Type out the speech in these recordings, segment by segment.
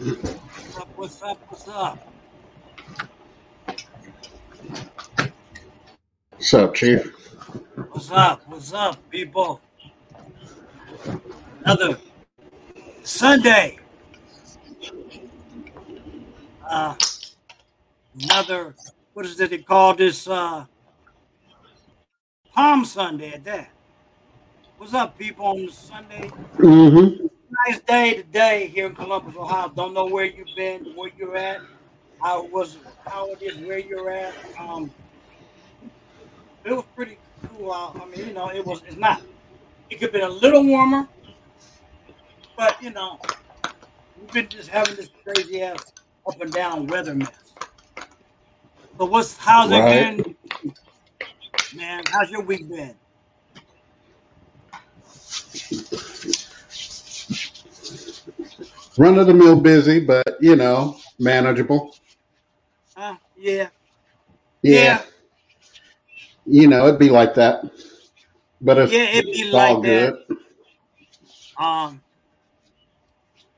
What's up? What's up? What's up? What's up, Chief? What's up? What's up, people? Another Sunday. Uh, another, what is it they call this? Uh, Palm Sunday at that. What's up, people, on Sunday? Mm-hmm. Nice day today here in Columbus, Ohio. Don't know where you've been, where you're at, how it was, how it is, where you're at. Um, it was pretty cool out. I mean, you know, it was. It's not. It could have been a little warmer, but you know, we've been just having this crazy ass up and down weather mess. So what's how's Right. it been, man? How's your week been? Run of the mill busy, but you know, manageable. Huh? Yeah, Yeah. yeah, You know, it'd be like that. But it's, yeah. It'd be it's all like that. good. Um,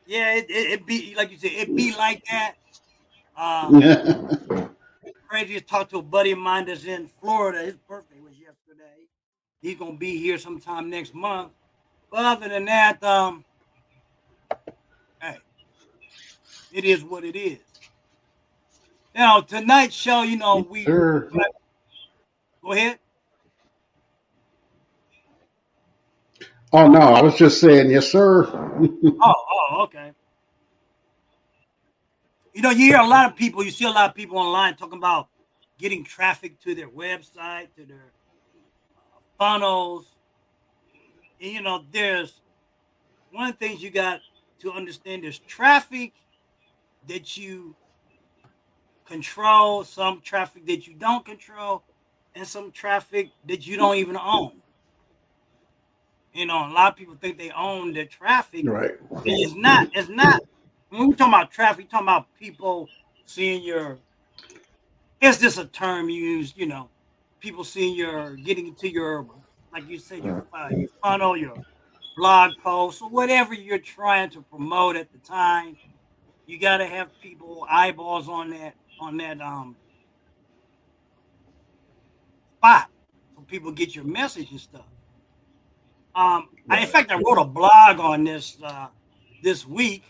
yeah, it, it, it be like you said, It'd be like that. Um, crazy to talk to a buddy of mine that's in Florida. His birthday was yesterday. He's gonna be here sometime next month. But other than that, um, hey, it is what it is. Now tonight's show, you know, we sure. go ahead. Oh no, I was just saying, yes, sir. Oh, oh, okay. you know, you hear a lot of people, you see a lot of people online talking about getting traffic to their website, to their uh, funnels. And, you know, there's one of the things you got to understand there's traffic that you control, some traffic that you don't control, and some traffic that you don't even own. You know, a lot of people think they own the traffic. Right. It's not. It's not. When we talk about traffic, talking about people seeing your. It's just a term used. You know, people seeing your getting into your, like you said, your, uh, your funnel, your blog post, or whatever you're trying to promote at the time. You got to have people eyeballs on that on that um spot so people get your message and stuff. Um, I, in fact, I wrote a blog on this uh, this week.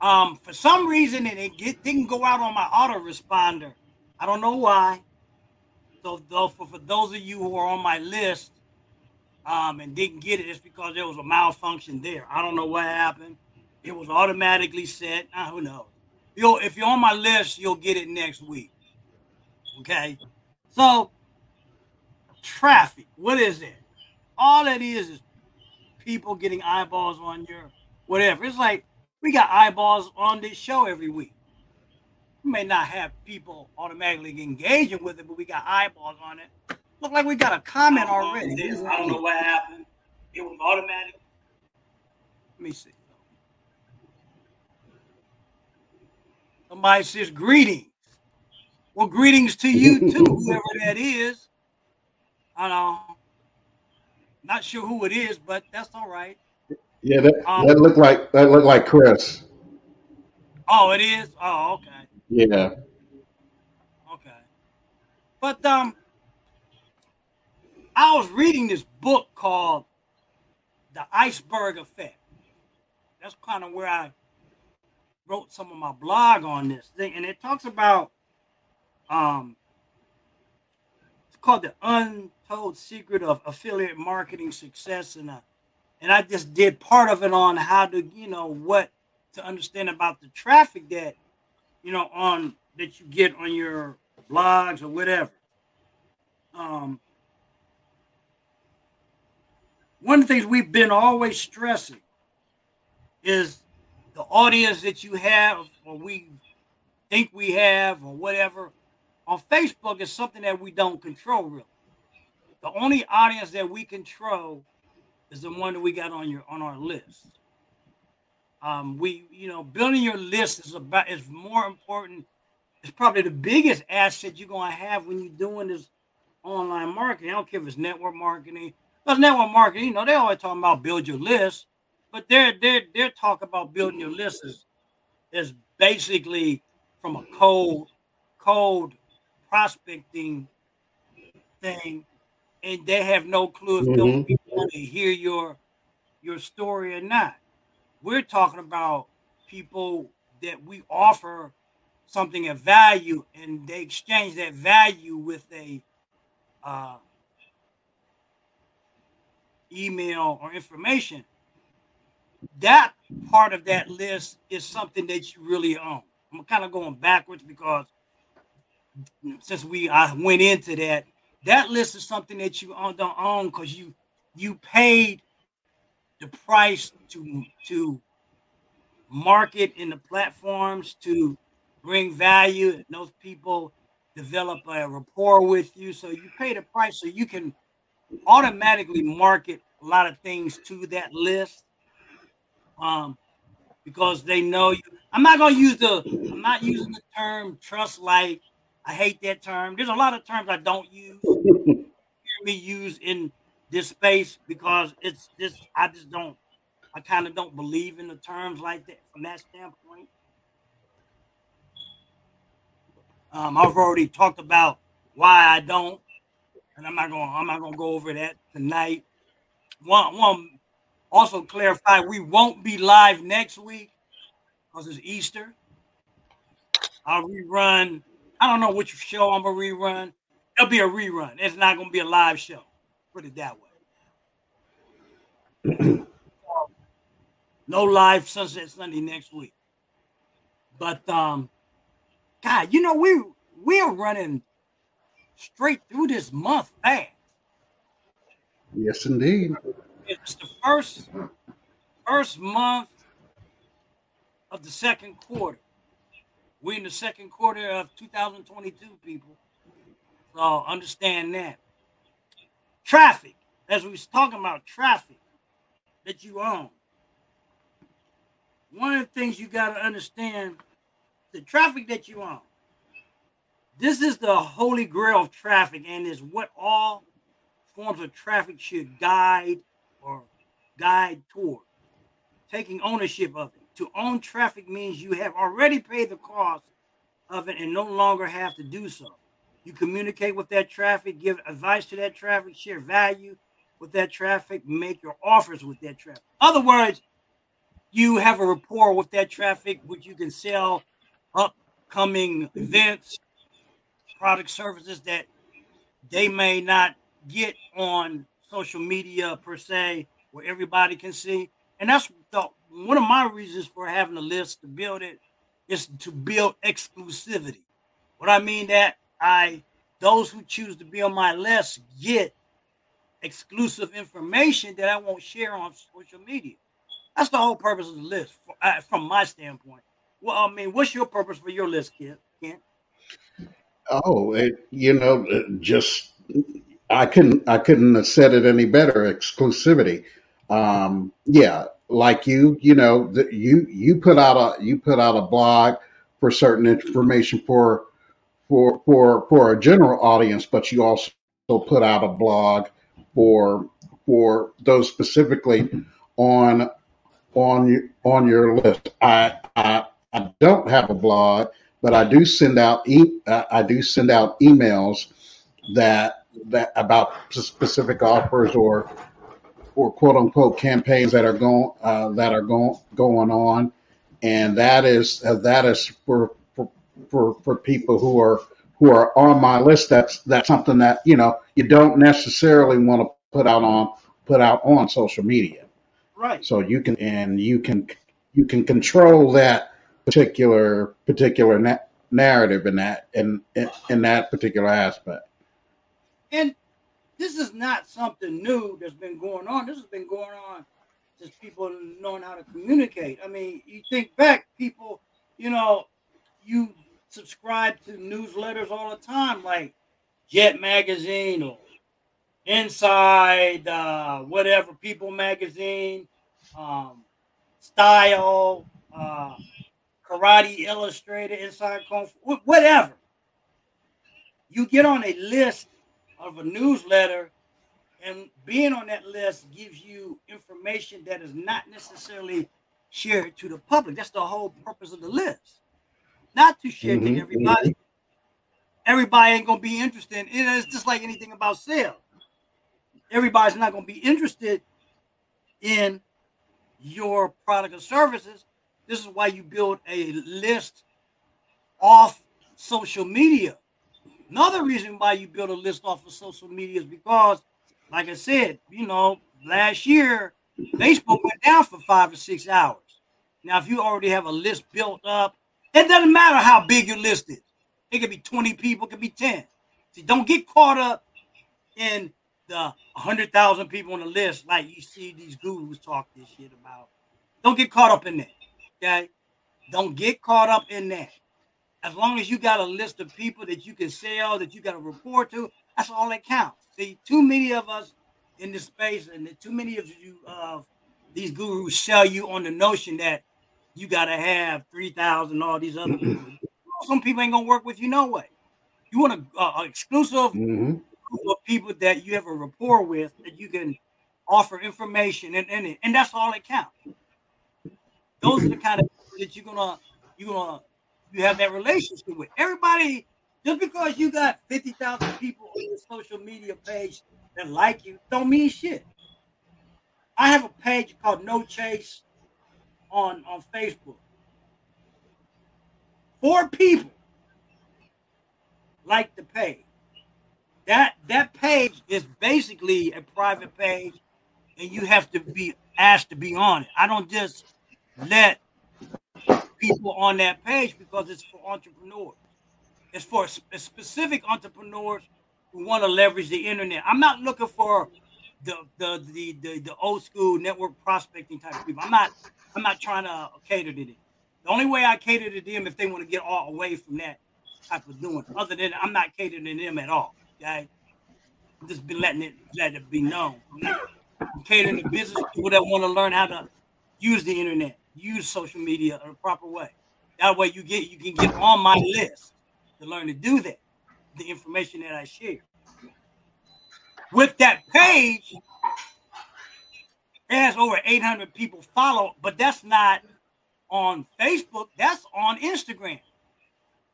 Um, for some reason, and it get, didn't go out on my autoresponder. I don't know why. So, though, for, for those of you who are on my list um, and didn't get it, it's because there was a malfunction there. I don't know what happened. It was automatically set. Uh, who knows? You'll, if you're on my list, you'll get it next week. Okay. So, traffic. What is it? All that is is people getting eyeballs on your whatever. It's like we got eyeballs on this show every week. We may not have people automatically engaging with it, but we got eyeballs on it. Look like we got a comment already. I don't know what happened. It was automatic. Let me see. Somebody says greetings. Well, greetings to you too, whoever that is. I know. Not sure who it is, but that's all right. Yeah, that, um, that looked like that looked like Chris. Oh, it is. Oh, okay. Yeah. Okay. But um, I was reading this book called The Iceberg Effect. That's kind of where I wrote some of my blog on this thing, and it talks about um, it's called the untold secret of affiliate marketing success, and uh, and I just did part of it on how to you know what to understand about the traffic that you know on that you get on your blogs or whatever. Um, one of the things we've been always stressing is the audience that you have or we think we have or whatever on Facebook is something that we don't control really. The only audience that we control is the one that we got on your on our list. Um, we you know building your list is about is more important. It's probably the biggest asset you're gonna have when you're doing this online marketing. I don't care if it's network marketing. Because network marketing, you know, they always talking about build your list but they're they're they're talking about building your list is, is basically from a cold cold prospecting thing, and they have no clue if mm-hmm. those people want to hear your your story or not. We're talking about people that we offer something of value, and they exchange that value with a uh, email or information that part of that list is something that you really own. I'm kind of going backwards because since we I went into that, that list is something that you own, don't own because you you paid the price to to market in the platforms to bring value and those people develop a rapport with you so you pay the price so you can automatically market a lot of things to that list um, because they know you. I'm not gonna use the. I'm not using the term trust like. I hate that term. There's a lot of terms I don't use. me use in this space because it's just I just don't. I kind of don't believe in the terms like that from that standpoint. Um, I've already talked about why I don't, and I'm not gonna I'm not going to go over that tonight. One one also clarify we won't be live next week because it's Easter. I'll rerun. I don't know which show I'm gonna rerun. It'll be a rerun. It's not gonna be a live show. Put it that way. no live Sunset Sunday next week. But um, God, you know, we we're running straight through this month fast. Yes, indeed. It's the first first month of the second quarter. We're in the second quarter of 2022, people. So understand that. Traffic, as we was talking about traffic that you own. One of the things you got to understand, the traffic that you own. This is the holy grail of traffic, and is what all forms of traffic should guide or guide toward. Taking ownership of it. To own traffic means you have already paid the cost of it and no longer have to do so. You communicate with that traffic, give advice to that traffic, share value with that traffic, make your offers with that traffic. Other words, you have a rapport with that traffic, which you can sell upcoming events, product services that they may not get on social media per se, where everybody can see. And that's the one of my reasons for having a list to build it is to build exclusivity. What I mean that I those who choose to be on my list get exclusive information that I won't share on social media. That's the whole purpose of the list, for, uh, from my standpoint. Well, I mean, what's your purpose for your list, kid? Kent? Oh, it, you know, just I couldn't I couldn't have said it any better. Exclusivity. Um, yeah, like you, you know, the, you you put out a you put out a blog for certain information for for for for a general audience, but you also put out a blog for for those specifically on on on your list. I I, I don't have a blog, but I do send out e- I do send out emails that that about specific offers or or quote unquote campaigns that are going uh, that are going going on, and that is uh, that is for, for for for people who are who are on my list. That's that's something that you know you don't necessarily want to put out on put out on social media. Right. So you can and you can you can control that particular particular na- narrative in that in, in in that particular aspect. And this is not something new that's been going on. This has been going on since people knowing how to communicate. I mean, you think back, people, you know, you subscribe to newsletters all the time, like Jet Magazine or Inside, uh, whatever, People Magazine, um, Style, uh, Karate Illustrated, Inside Kung Fu, whatever. You get on a list of a newsletter, and being on that list gives you information that is not necessarily shared to the public. That's the whole purpose of the list, not to share mm-hmm. to everybody. Everybody ain't gonna be interested. It's just like anything about sales. Everybody's not gonna be interested in your product or services. This is why you build a list off social media Another reason why you build a list off of social media is because, like I said, you know, last year Facebook went down for five or six hours. Now, if you already have a list built up, it doesn't matter how big your list is. It could be 20 people, it could be 10. See, don't get caught up in the 100,000 people on the list like you see these gurus talk this shit about. Don't get caught up in that. Okay? Don't get caught up in that as long as you got a list of people that you can sell, that you got to report to, that's all that counts. See, too many of us in this space, and too many of you of uh, these gurus sell you on the notion that you got to have three thousand. All these other people. Some people ain't gonna work with you no way. You want an uh, exclusive mm-hmm. group of people that you have a rapport with that you can offer information, and and, and that's all that counts. Those are the kind of people that you're gonna you're gonna you have that relationship with. Everybody, just because you got 50,000 people on your social media page that like you, don't mean shit. I have a page called No Chase on, on Facebook. Four people like the page. That that page is basically a private page, and you have to be asked to be on it. I don't just let people on that page because it's for entrepreneurs. It's for specific entrepreneurs who want to leverage the internet. I'm not looking for the the the the, the old school network prospecting type of people. I'm not I'm not trying to cater to them. The only way I cater to them if they want to get all away from that type of doing. Other than I'm not catering to them at all. Okay, I'm just been letting it let it be known. I'm catering to business people that want to learn how to use the internet, use social media in a proper way. That way you get you can get on my list to learn to do that. The information that I share. With that page, it has over 800 people follow, but that's not on Facebook. That's on Instagram.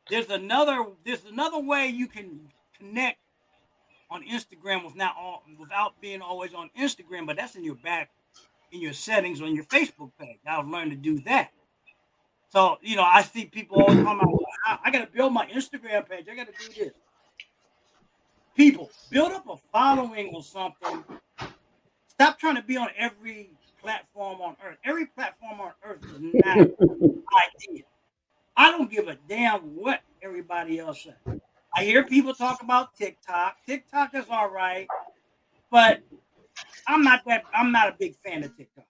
There's another there's another way you can connect on Instagram without without being always on Instagram, but that's in your back in your settings on your Facebook page. I've learned to do that. So you know, I see people all the time. I, I got to build my Instagram page. I got to do this. People build up a following or something. Stop trying to be on every platform on earth. Every platform on earth is not idea. I don't give a damn what everybody else says. I hear people talk about TikTok. TikTok is all right, but I'm not that. I'm not a big fan of TikTok.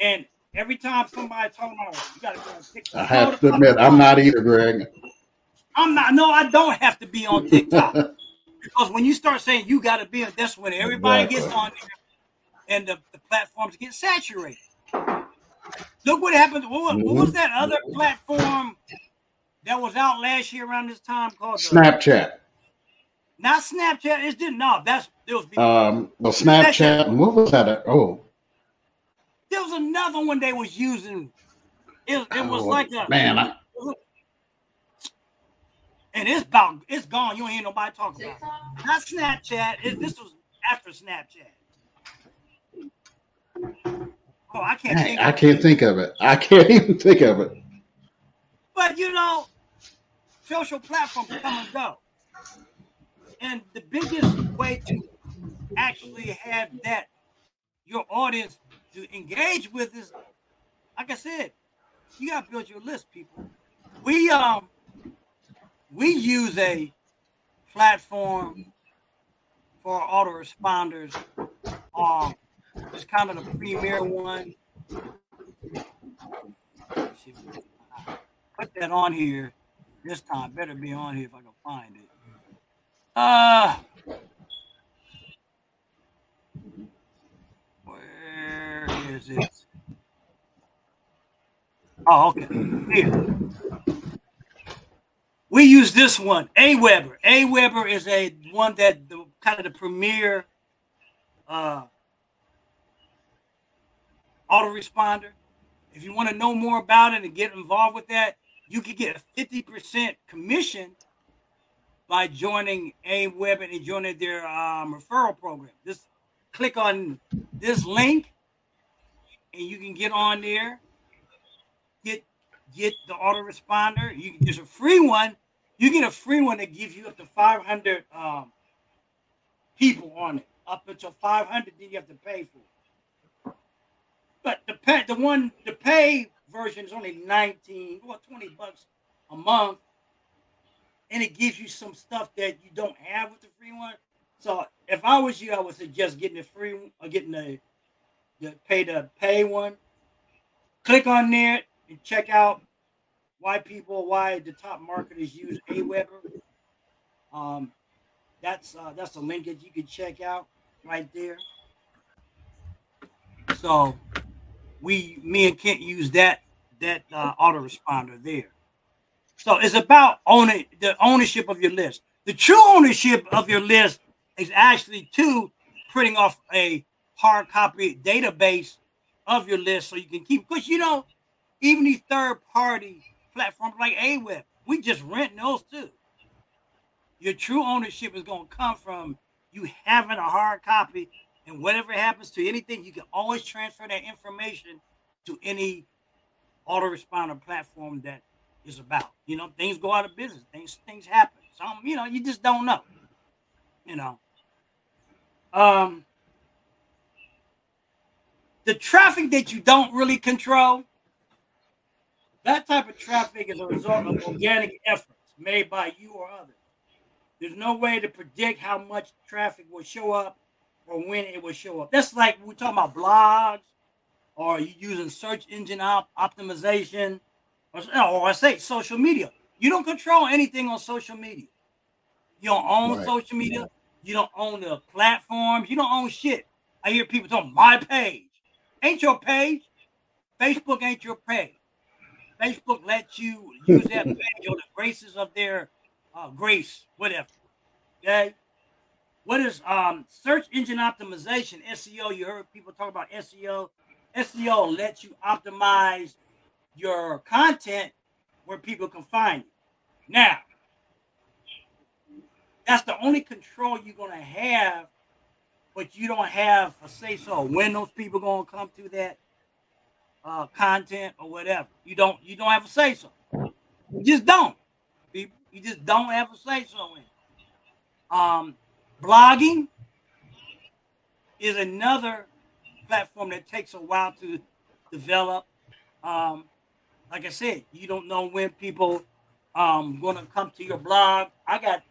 And every time somebody talking about oh, you got to be on TikTok, I have to admit, I'm not either, Greg. I'm not. No, I don't have to be on TikTok because when you start saying you got to be on, that's when everybody exactly. gets on there, and the, the platforms get saturated. Look what happened. What, mm-hmm. what was that other platform that was out last year around this time called Snapchat? Not Snapchat. It didn't. No, that's it was. Before. Um, well, Snapchat. What was that? Oh, there was another one they was using. It, it was oh, like a man. I, and it's about it's gone. You ain't hear nobody talking about it. Not Snapchat. It, this was after Snapchat. Oh, I can't. think I can't it. think of it. I can't even think of it. But you know, social platforms come and go, and the biggest way to actually have that your audience to engage with is, like I said, you got to build your list, people. We um we use a platform for autoresponders. Um, it's kind of the premier one. Put that on here this time. Better be on here if I can find it. Uh, where is it? Oh, okay. Here. We use this one, A Aweber. A Weber is a one that the kind of the premier uh, autoresponder. If you want to know more about it and get involved with that, you can get a 50% commission by joining Aweber and joining their um, referral program. Just click on this link and you can get on there, get get the autoresponder. You there's a free one you get a free one that gives you up to 500 um, people on it. Up until 500, then you have to pay for it. But the pay, the one, the pay version is only 19, or 20 bucks a month. And it gives you some stuff that you don't have with the free one. So if I was you, I would suggest getting the free or uh, getting the, the pay the pay one. Click on there and check out why people, why the top marketers use Aweber. Um, that's uh, that's a link that you can check out right there. So we, me and Kent use that that uh, autoresponder there. So it's about owning the ownership of your list. The true ownership of your list is actually to printing off a hard copy database of your list so you can keep because you know even these third party platforms like Aweber. We just rent those too. Your true ownership is going to come from you having a hard copy, and whatever happens to anything, you can always transfer that information to any autoresponder platform that is about. You know, things go out of business, things things happen. Some, you know, you just don't know. You know. Um the traffic that you don't really control that type of traffic is a result of organic efforts. made by you or others. There's no way to predict how much traffic will show up or when it will show up. That's like we're talking about blogs or you using search engine op- optimization or, or I say social media. You don't control anything on social media. You don't own right. social media. You don't own the platforms. You don't own shit. I hear people talking my page. Ain't your page. Facebook ain't your page. Facebook lets you use that page on the graces of their uh, grace, whatever. Okay. What is um search engine optimization? SEO. You heard people talk about SEO. SEO lets you optimize your content where people can find you. Now, that's the only control you're gonna have, but you don't have a say so when those people gonna come to that uh, content or whatever. You don't you don't have a say so. You just don't. You just don't have a say so in. Um, blogging is another platform that takes a while to develop. Um, like I said, you don't know when people um gonna come to your blog. I got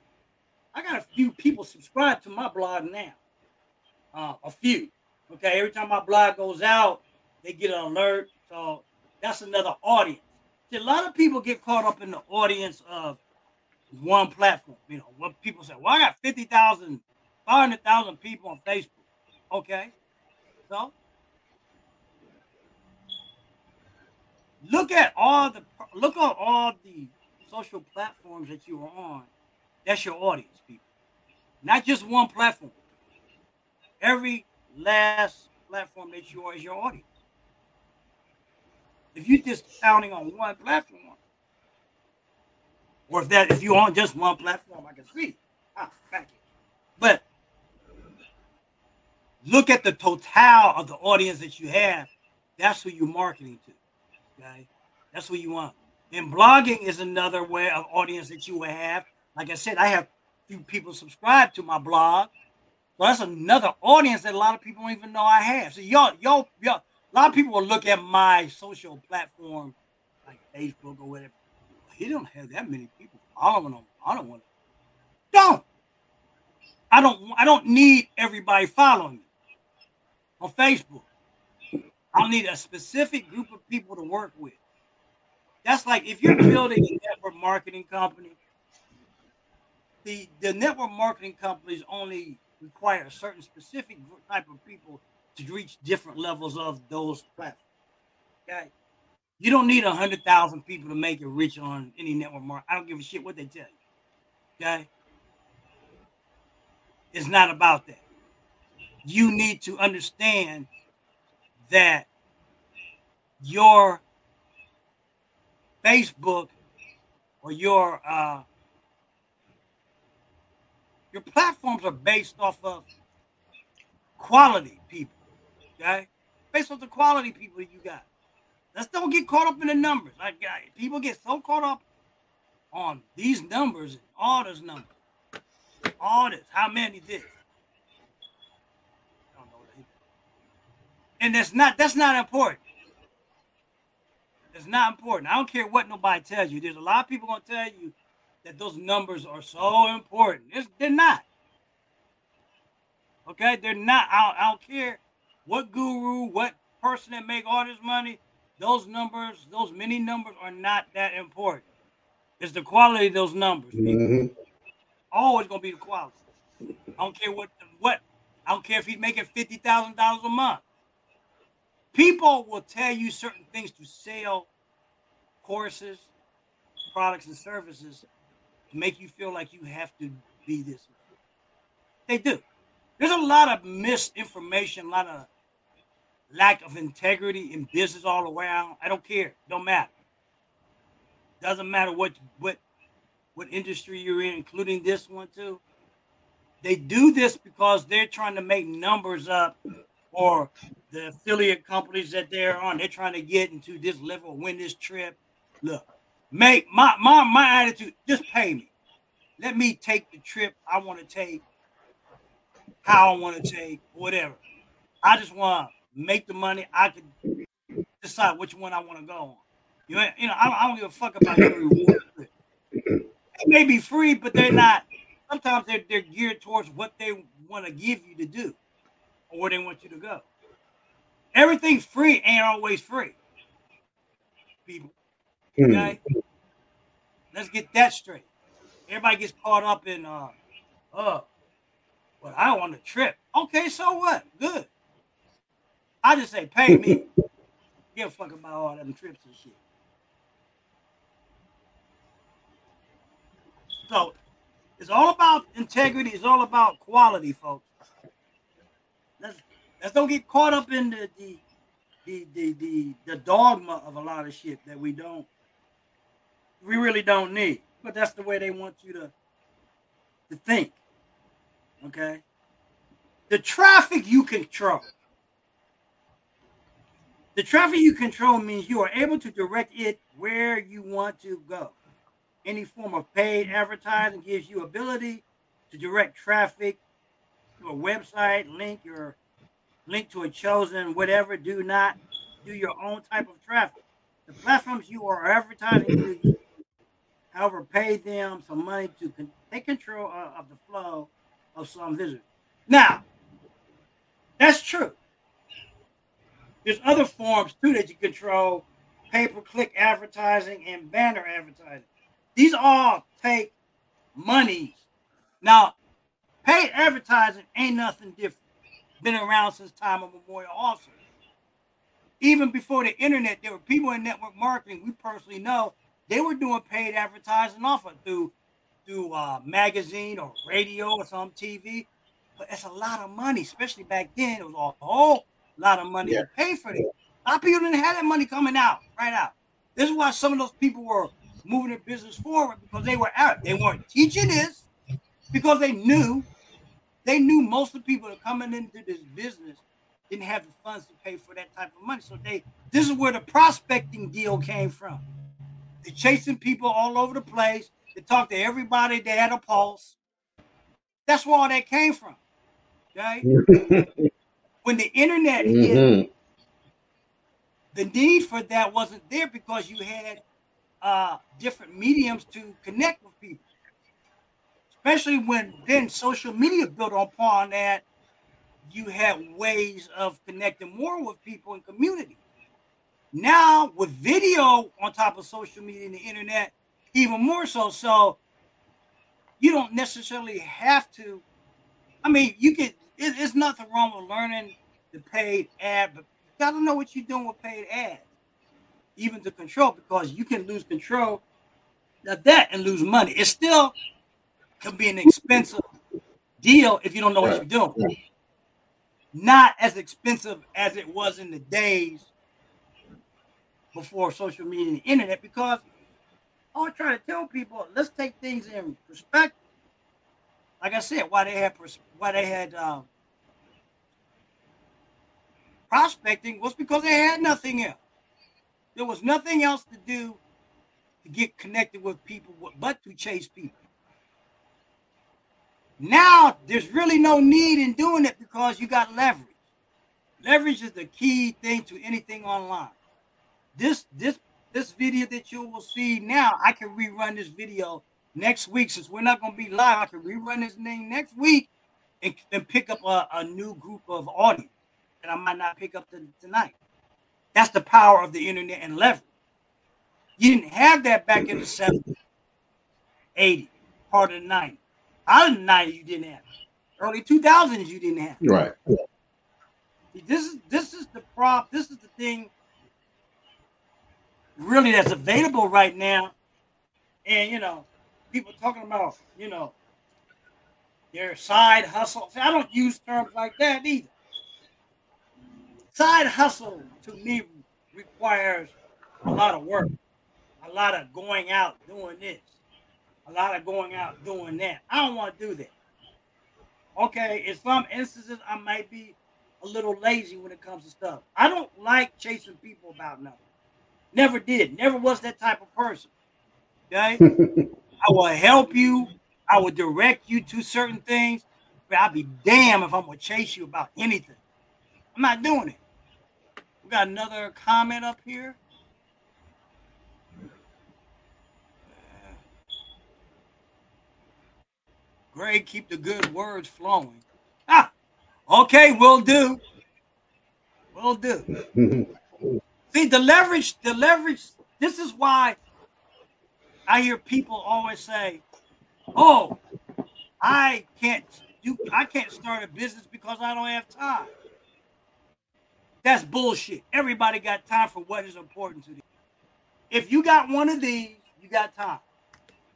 I got a few people subscribe to my blog now. Uh, a few. Okay, every time my blog goes out, they get an alert. So that's another audience. See, a lot of people get caught up in the audience of one platform. You know, what people say, well, I got 50,000, 500,000 people on Facebook. Okay. So look at all the look at all the social platforms that you are on. That's your audience, people. Not just one platform. Every last platform that you are is your audience. If you're just counting on one platform, or if that if you're on just one platform, I can see. Ah, thank you. But look at the total of the audience that you have. That's who you're marketing to. Okay, that's who you want. And blogging is another way of audience that you will have. Like I said, I have few people subscribe to my blog. So that's another audience that a lot of people don't even know I have. So y'all, y'all, y'all, a lot of people will look at my social platform, like Facebook or whatever. He don't have that many people following him. I don't want to. Don't. I don't. I don't need everybody following me on Facebook. I need a specific group of people to work with. That's like if you're building a network marketing company, the, the network marketing companies only require a certain specific type of people to reach different levels of those platforms. Okay. You don't need a hundred thousand people to make it rich on any network market. I don't give a shit what they tell you. Okay. It's not about that. You need to understand that your Facebook or your uh, your platforms are based off of quality people. Okay, based on the quality people you got. Let's don't get caught up in the numbers. Like people get so caught up on these numbers and all those numbers, all this. How many this? And that's not that's not important. It's not important. I don't care what nobody tells you. There's a lot of people gonna tell you that those numbers are so important. It's, they're not. Okay, they're not. I I don't care what guru, what person that make all this money, those numbers, those many numbers are not that important. It's the quality of those numbers. Mm-hmm. Always gonna be the quality. I don't care what what. I don't care if he's making fifty thousand dollars a month. People will tell you certain things to sell courses, products, and services to make you feel like you have to be this. They do. There's a lot of misinformation, a lot of lack of integrity in business all around. I don't care. Don't matter. Doesn't matter what what what industry you're in, including this one too. They do this because they're trying to make numbers up or the affiliate companies that they're on. They're trying to get into this level, win this trip. Look, make my my my attitude, just pay me. Let me take the trip I want to take, how I want to take, whatever. I just want to make the money. I can decide which one I want to go on. You know, you know, I, don't give a fuck about your reward. may be free, but they're not. Sometimes they're they're geared towards what they want to give you to do, or where they want you to go. Everything free ain't always free. People, Hmm. okay. Let's get that straight. Everybody gets caught up in uh, uh, well, I want a trip. Okay, so what? Good. I just say pay me. Give a fuck about all them trips and shit. So it's all about integrity. It's all about quality, folks. Let's don't get caught up in the the the the the, the dogma of a lot of shit that we don't we really don't need. But that's the way they want you to to think. Okay. The traffic you control. The traffic you control means you are able to direct it where you want to go. Any form of paid advertising gives you ability to direct traffic to a website, link your link to a chosen whatever. Do not do your own type of traffic. The platforms you are advertising to, however, pay them some money to con- take control of, of the flow of some visitors. Now, that's true. There's other forms too that you control pay per click advertising and banner advertising. These all take monies. Now, paid advertising ain't nothing different. Been around since time of memorial also. Even before the internet, there were people in network marketing we personally know they were doing paid advertising off of through through uh, magazine or radio or some TV. But it's a lot of money, especially back then. It was a whole lot of money Yeah. to pay for this. A lot of people didn't have that money coming out right out. This is why some of those people were moving their business forward because they were out. They weren't teaching this because they knew they knew most of the people that are coming into this business didn't have the funds to pay for that type of money. So they this is where the prospecting deal came from. They're chasing people all over the place. They talked to everybody. They had a pulse. That's where all that came from. Okay. When the internet hit, Mhm. the need for that wasn't there because you had uh, different mediums to connect with people. Especially when then social media built upon that, you had ways of connecting more with people in community. Now with video on top of social media and the internet, even more so. So you don't necessarily have to. I mean, you can. It, it's nothing wrong with learning the paid ad, but you gotta know what you're doing with paid ads, even to control, because you can lose control of that and lose money. It's still can be an expensive deal if you don't know what you're doing. Not as expensive as it was in the days before social media and the internet, because I try to tell people, let's take things in perspective. Like I said, why they had why they had um, prospecting was because they had nothing else. There was nothing else to do to get connected with people but to chase people. Now there's really no need in doing it because you got leverage. Leverage is the key thing to anything online. This this this video that you will see now, I can rerun this video next week since we're not going to be live. I can rerun this thing next week and, and pick up a, a new group of audience that I might not pick up to, tonight. That's the power of the internet and leverage. You didn't have that back in the 70s, 80s, part of the 90s. Out of the 90s, you didn't have. Early 2000s, you didn't have. Right. See, This is this is the prop. This is the thing really that's available right now. And you know, people talking about, you know, their side hustle. See, I don't use terms like that either. Side hustle to me requires a lot of work, a lot of going out doing this, a lot of going out doing that. I don't want to do that. Okay, in some instances, I might be a little lazy when it comes to stuff. I don't like chasing people about nothing. Never did. Never was that type of person. Okay? I will help you. I will direct you to certain things, but I'll be damned if I'm gonna chase you about anything. I'm not doing it. We got another comment up here. Greg, keep the good words flowing. Ah, okay, we'll do. We'll do. See, the leverage, the leverage, this is why I hear people always say, Oh, I can't do I can't start a business because I don't have time. That's bullshit. Everybody got time for what is important to them. If you got one of these, you got time.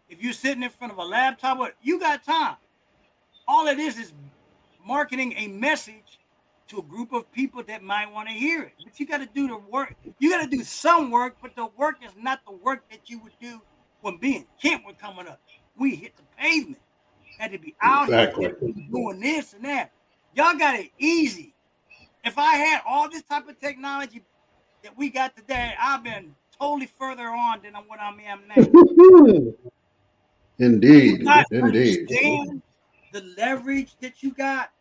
If you're sitting in front of a laptop, you got time. All it is is marketing a message to a group of people that might want to hear it. But you got to do the work. You got to do some work, but the work is not the work that you would do when being Kent were coming up. We hit the pavement. Had to be out exactly. here doing this and that. Y'all got it easy. If I had all this type of technology that we got today, I've been totally further on than what I am now. Indeed, indeed. the leverage that you got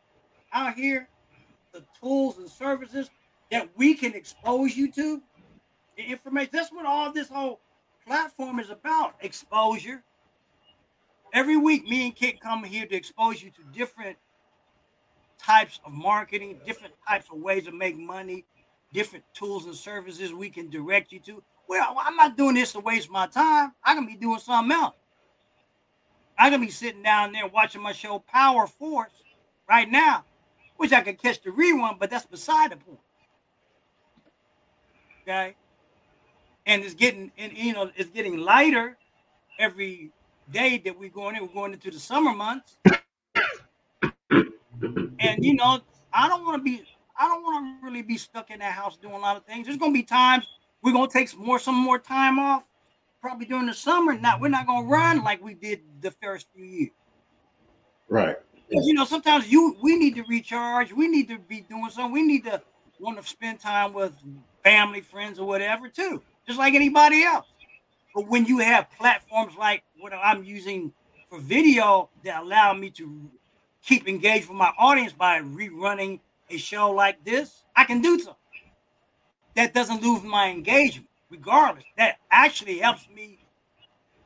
out here, the tools and services that we can expose you to, the information. That's what all this whole platform is about: exposure. Every week, me and Kent come here to expose you to different types of marketing, different types of ways to make money, different tools and services we can direct you to. Well, I'm not doing this to waste my time. I can be doing something else. I can be sitting down there watching my show Power Force right now, which I could catch the rerun, but that's beside the point. Okay. And it's getting and you know it's getting lighter every day that we're going in. We're going into the summer months. and you know, I don't want to be I don't want to really be stuck in that house doing a lot of things. There's gonna be times we're gonna take some more some more time off, probably during the summer. Not we're not gonna run like we did the first few years. Right. You know, sometimes you we need to recharge. We need to be doing something. We need to want to spend time with family, friends, or whatever too, just like anybody else. But when you have platforms like what I'm using for video that allow me to keep engaged with my audience by rerunning a show like this, I can do something that doesn't lose my engagement, regardless. That actually helps me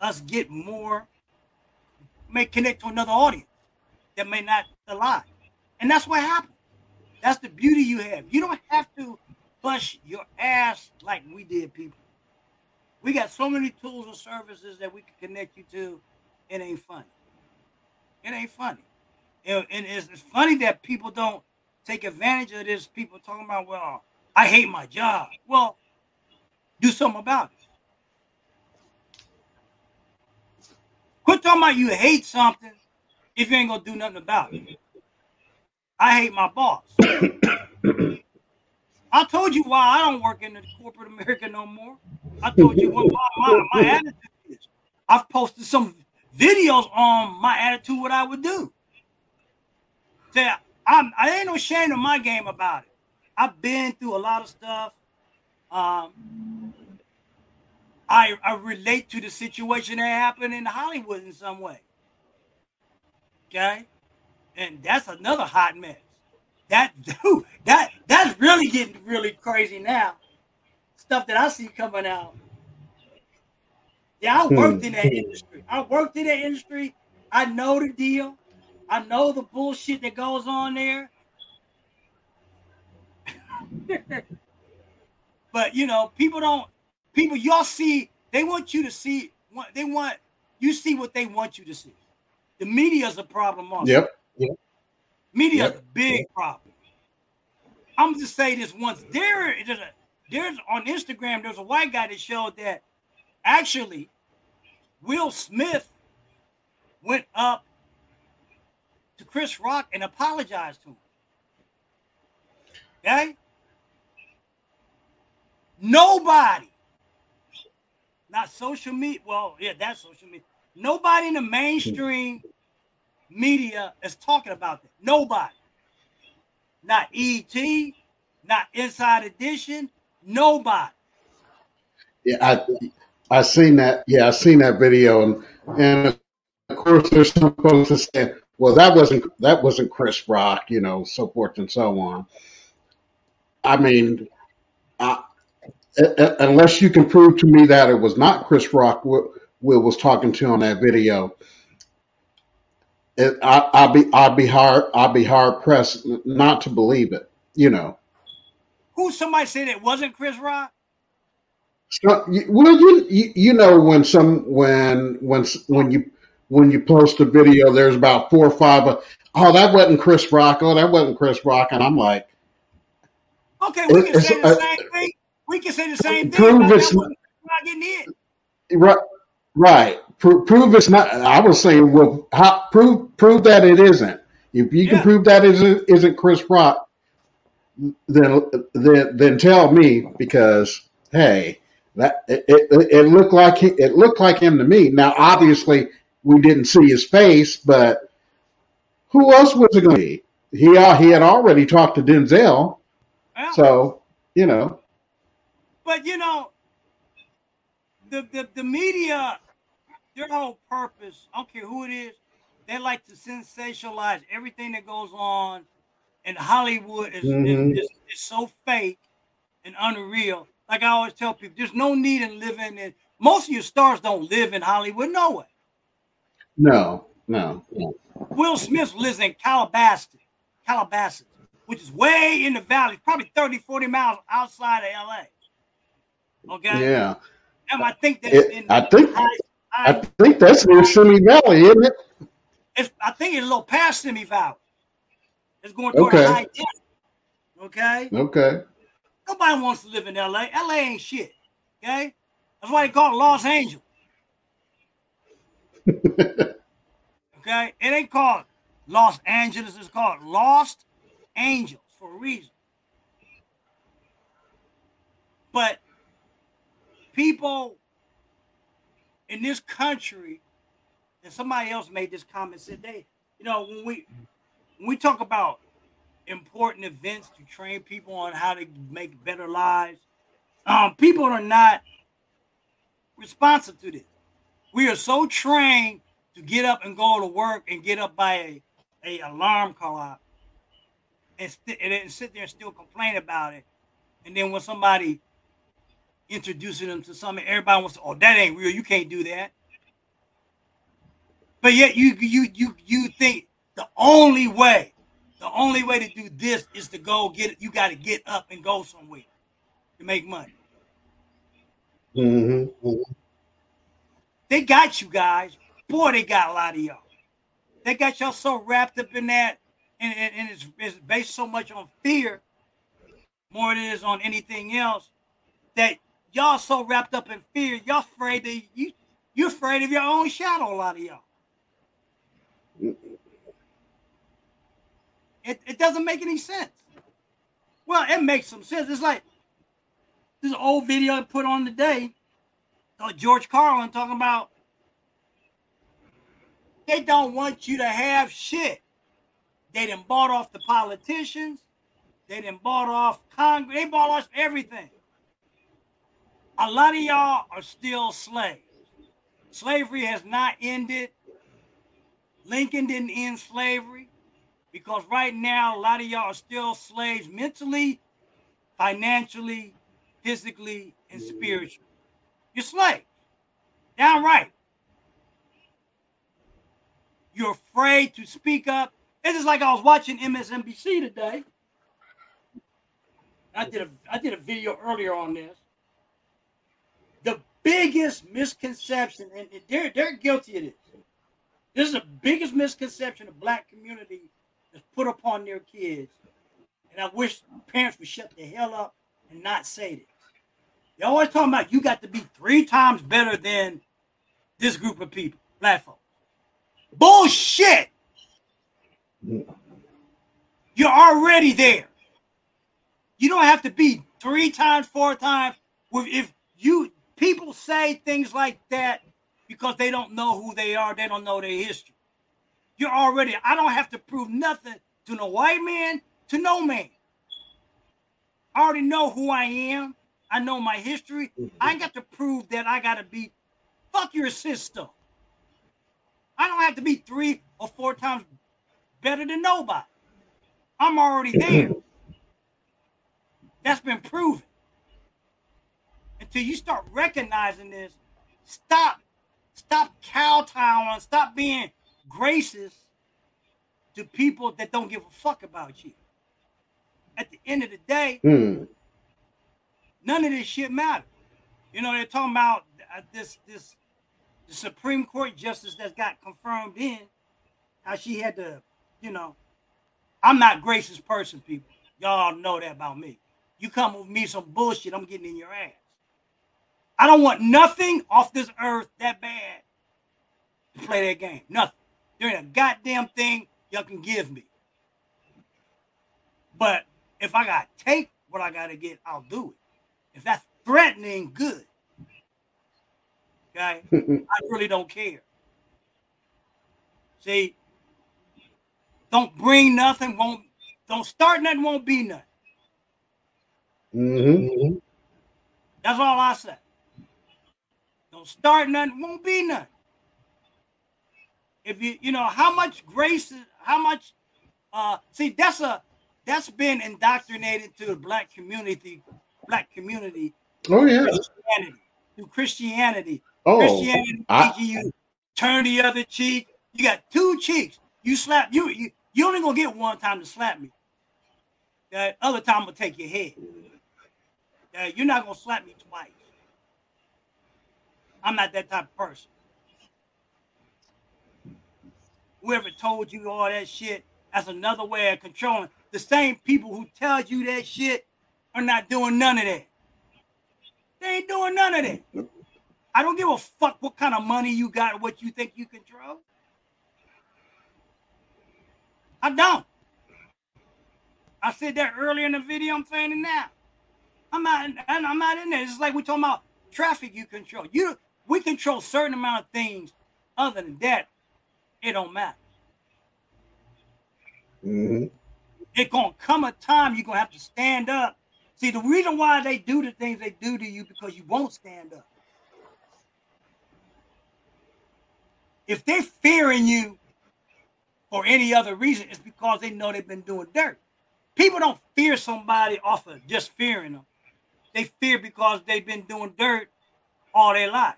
us get more, may connect to another audience that may not alive. And that's what happens. That's the beauty you have. You don't have to bust your ass like we did, people. We got so many tools and services that we can connect you to. It ain't funny. It ain't funny. And, and it's, it's funny that people don't take advantage of this. People talking about, well, I hate my job. Well, do something about it. Quit talking about you hate something if you ain't gonna do nothing about it. I hate my boss. I told you why I don't work in the corporate America no more. I told you what my, my, my attitude is. I've posted some videos on my attitude, what I would do. Say, I'm, I ain't no shame of my game about it. I've been through a lot of stuff. Um, I I relate to the situation that happened in Hollywood in some way. Okay, and that's another hot mess. That dude, that that's really getting really crazy now. Stuff that I see coming out. Yeah, I worked in that hmm. industry. I worked in that industry. I know the deal. I know the bullshit that goes on there. but you know, people don't. People, y'all see. They want you to see. They want you see what they want you to see. The media is a problem. Also. Yep. Yep. Media yep. a big problem. I'm just say this once. There, there's a there's on Instagram. There's a white guy that showed that actually Will Smith went up to Chris Rock and apologized to him. Okay? Nobody, not social media. Well, yeah, that's social media. Nobody in the mainstream media is talking about that. Nobody. Not ET, not Inside Edition. Nobody. Yeah, I I seen that. Yeah, I seen that video, and and of course, there's some folks that say, "Well, that wasn't that wasn't Chris Rock," you know, so forth and so on. I mean, I, unless you can prove to me that it was not Chris Rock Will was talking to on that video, it, I, I'll be I'll be hard I'll be hard pressed not to believe it. You know. Who somebody said it wasn't Chris Rock? So, well, you, you you know when some when when when you when you post a video, there's about four or five. Of, oh, that wasn't Chris Rock. Oh, that wasn't Chris Rock, and I'm like, okay, we can say the uh, same thing. We can say the same thing. Prove it's not, not getting hit. Right, right. Pro- prove it's not. I was saying, well, how, prove prove that it isn't. If you can yeah. prove that isn't isn't Chris Rock, then then then tell me because hey, that it, it, it looked like he, it looked like him to me. Now, obviously, we didn't see his face, but who else was it going to be? He uh, he had already talked to Denzel, well, so you know. But you know, the, the the media their whole purpose, I don't care who it is, they like to sensationalize everything that goes on in Hollywood is, mm-hmm. is, is, is, so fake and unreal. Like I always tell people, there's no need in living in most of your stars don't live in Hollywood, no way. No, no, no. Will Smith lives in Calabasas, Calabasas, which is way in the valley, probably 30, 40 miles outside of LA. Okay. Yeah. And I think that's it, in I think high, I, think that's near Simi Valley, isn't it? It's, I think it's a little past Simi Valley. It's going toward okay. high Okay. Okay. Nobody wants to live in LA. LA ain't shit. Okay. That's why they call it Los Angeles. okay. It ain't called Los Angeles. It's called Lost Angels for a reason. But people in this country, and somebody else made this comment said they, you know, when we when we talk about important events to train people on how to make better lives, um, people are not responsive to this. We are so trained to get up and go to work and get up by a, a alarm call clock and, st- and sit there and still complain about it. And then when somebody introducing them to something. Everybody wants to, oh, that ain't real. You can't do that. But yet you you you you think the only way, the only way to do this is to go get it. You got to get up and go somewhere to make money. Mm-hmm. They got you guys. Boy, they got a lot of y'all. They got y'all so wrapped up in that, and, and, and it's, it's based so much on fear more than it is on anything else that y'all so wrapped up in fear, y'all afraid that you you're afraid of your own shadow, a lot of y'all. It, it doesn't make any sense. Well, it makes some sense. It's like this old video I put on today, uh, George Carlin talking about they don't want you to have shit. They done bought off the politicians. They done bought off Congress. They bought off everything a lot of y'all are still slaves. Slavery has not ended. Lincoln didn't end slavery because right now a lot of y'all are still slaves mentally, financially, physically, and spiritually. You're slaves. Downright. You're afraid to speak up. It's just like I was watching MSNBC today. I did a I did a video earlier on this biggest misconception, and they're they're guilty of this. This is the biggest misconception the black community has put upon their kids. And I wish parents would shut the hell up and not say this. They're always talking about you got to be three times better than this group of people, black folks. Bullshit. You're already there. You don't have to be three times, four times. If you people say things like that because they don't know who they are, they don't know their history. You're already, I don't have to prove nothing to no white man, to no man. I already know who I am. I know my history. I got to prove that I got to be, fuck your system. I don't have to be three or four times better than nobody. I'm already there. That's been proven until you start recognizing this, stop, stop kowtowing, stop being gracious to people that don't give a fuck about you. At the end of the day, Hmm. none of this shit matters. You know, they're talking about uh, this this the Supreme Court justice that's got confirmed in how she had to, you know, I'm not gracious person, people. Y'all know that about me. You come with me some bullshit, I'm getting in your ass. I don't want nothing off this earth that bad to play that game. Nothing. There ain't a goddamn thing y'all can give me. But if I gotta take what I gotta get, I'll do it. If that's threatening, good. Okay? I really don't care. See, don't bring nothing, won't don't start nothing, won't be nothing. hmm That's all I say. Don't start nothing, won't be nothing. If you, you know, how much grace, is- how much, uh, see, that's a, that's been indoctrinated to the black community, black community, Oh yeah. Christianity, through Christianity. Oh, Christianity I- you turn the other cheek. You got two cheeks. You slap you. You, you only gonna get one time to slap me. That other time I'm gonna take your head. Uh, you're not gonna slap me twice. I'm not that type of person. Whoever told you all that shit, that's another way of controlling. The same people who tell you that shit are not doing none of that. They ain't doing none of that. I don't give a fuck what kind of money you got what you think you control. I don't. I said that earlier in the video. I'm saying it now. I'm not. I'm not in there. It's like we talking about traffic. You control. You. We control certain amount of things. Other than that, it don't matter. hmm It's gonna come a time you're gonna have to stand up. See, the reason why they do the things they do to you because you won't stand up. If they're fearing you for any other reason, it's because they know they've been doing dirt. People don't fear somebody off of just fearing them. They fear because they've been doing dirt all their life.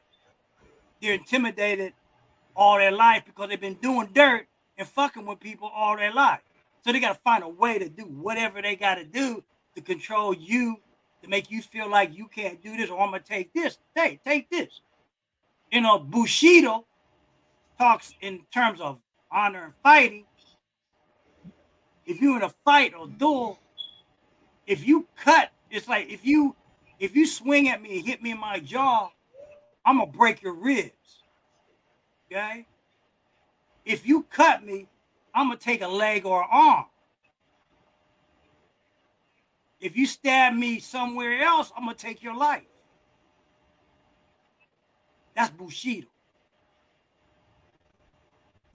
They're intimidated all their life because they've been doing dirt and fucking with people all their life. So they got to find a way to do whatever they got to do to control you, to make you feel like you can't do this, or I'm gonna take this. Hey, take this. You know, Bushido talks in terms of honor and fighting. If you're in a fight or duel, if you cut, it's like if you if you swing at me and hit me in my jaw, I'm gonna break your ribs. Okay? If you cut me, I'm gonna take a leg or an arm. If you stab me somewhere else, I'm gonna take your life. That's Bushido.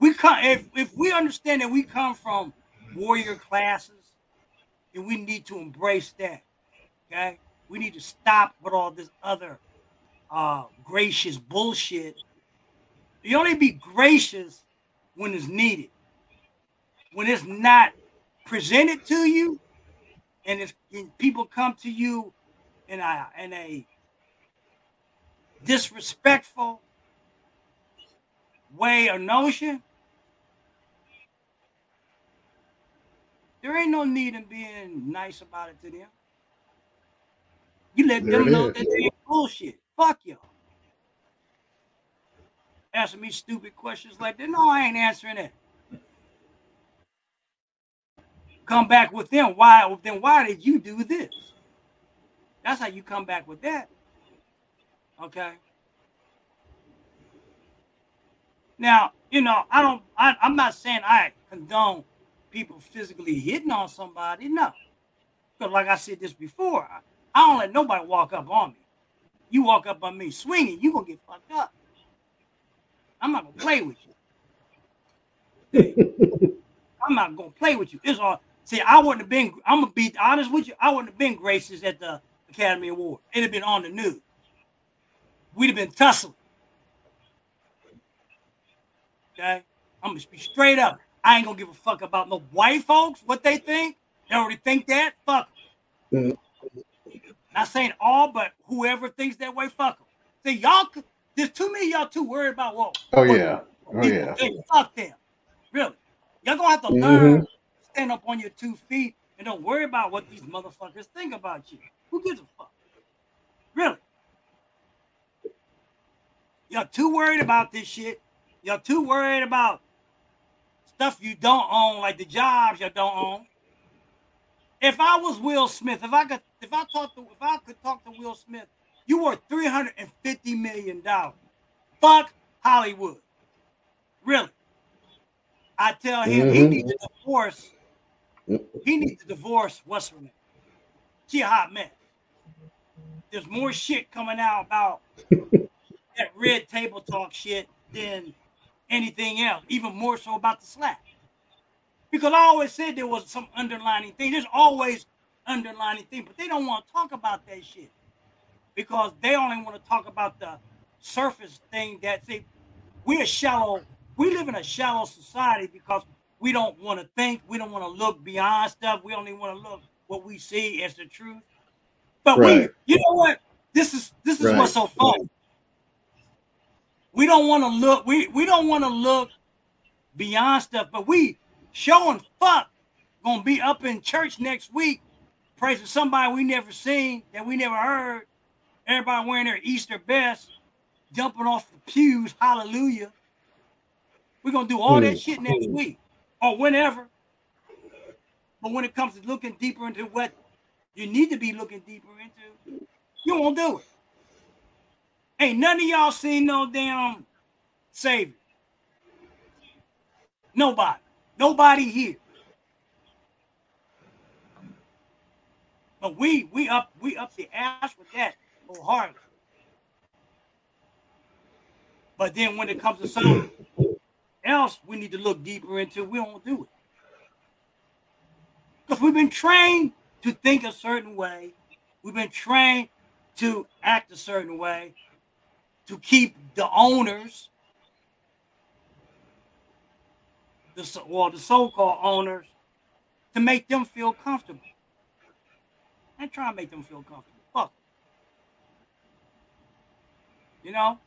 We come if if we understand that we come from warrior classes, then we need to embrace that. Okay, we need to stop with all this other uh gracious bullshit. You only be gracious when it's needed. When it's not presented to you, and if people come to you in a in a disrespectful way or notion, there ain't no need in being nice about it to them. You let There them know is. that they bullshit. Fuck y'all. Asking me stupid questions like that. No, I ain't answering it. Come back with them. Why? Then why did you do this? That's how you come back with that. Okay. Now, you know, I don't. I, I'm not saying I condone people physically hitting on somebody. No, because like I said this before, I, I don't let nobody walk up on me. You walk up on me swinging, you gonna get fucked up. I'm not gonna play with you. I'm not gonna play with you. It's all. See, I wouldn't have been. I'm gonna be honest with you. I wouldn't have been gracious at the Academy Award. It'd have been on the news. We'd have been tussling. Okay, I'm gonna be straight up. I ain't gonna give a fuck about no white folks what they think. They already think that. Fuck. 'em. Not saying all, but whoever thinks that way, fuck them. See, y'all. There's too many y'all too worried about what. Oh what yeah. Oh yeah. think. Fuck them. Really. Y'all gonna have to learn mm-hmm. stand up on your two feet and don't worry about what these motherfuckers think about you. Who gives a fuck? Really? Y'all too worried about this shit. Y'all too worried about stuff you don't own, like the jobs y'all don't own. If I was Will Smith, if I could, if I talk to, if I could talk to Will Smith, you worth three hundred and fifty million dollars. Fuck Hollywood. Really. I tell him mm-hmm. he needs to divorce. He needs to divorce what's her name? She a hot mess. There's more shit coming out about that red table talk shit than anything else, even more so about the slap. Because I always said there was some underlining thing. There's always underlining thing, but they don't want to talk about that shit because they only want to talk about the surface thing that see we're shallow we live in a shallow society because we don't want to think we don't want to look beyond stuff we only want to look what we see as the truth but right. we you know what this is this is right. what's so fun we don't want to look we we don't want to look beyond stuff but we showing fuck gonna be up in church next week praising somebody we never seen that we never heard everybody wearing their easter best jumping off the pews, hallelujah. We're gonna do all that hmm. shit next week or whenever. But when it comes to looking deeper into what you need to be looking deeper into, you won't do it. Ain't none of y'all seen no damn savior. Nobody. Nobody here. But we we up we up the ass with that wholeheartedly. But then when it comes to something else we need to look deeper into, we don't do it. Because we've been trained to think a certain way. We've been trained to act a certain way to keep the owners, the well, the so-called owners, to make them feel comfortable. And try to make them feel comfortable. Fuck. You know?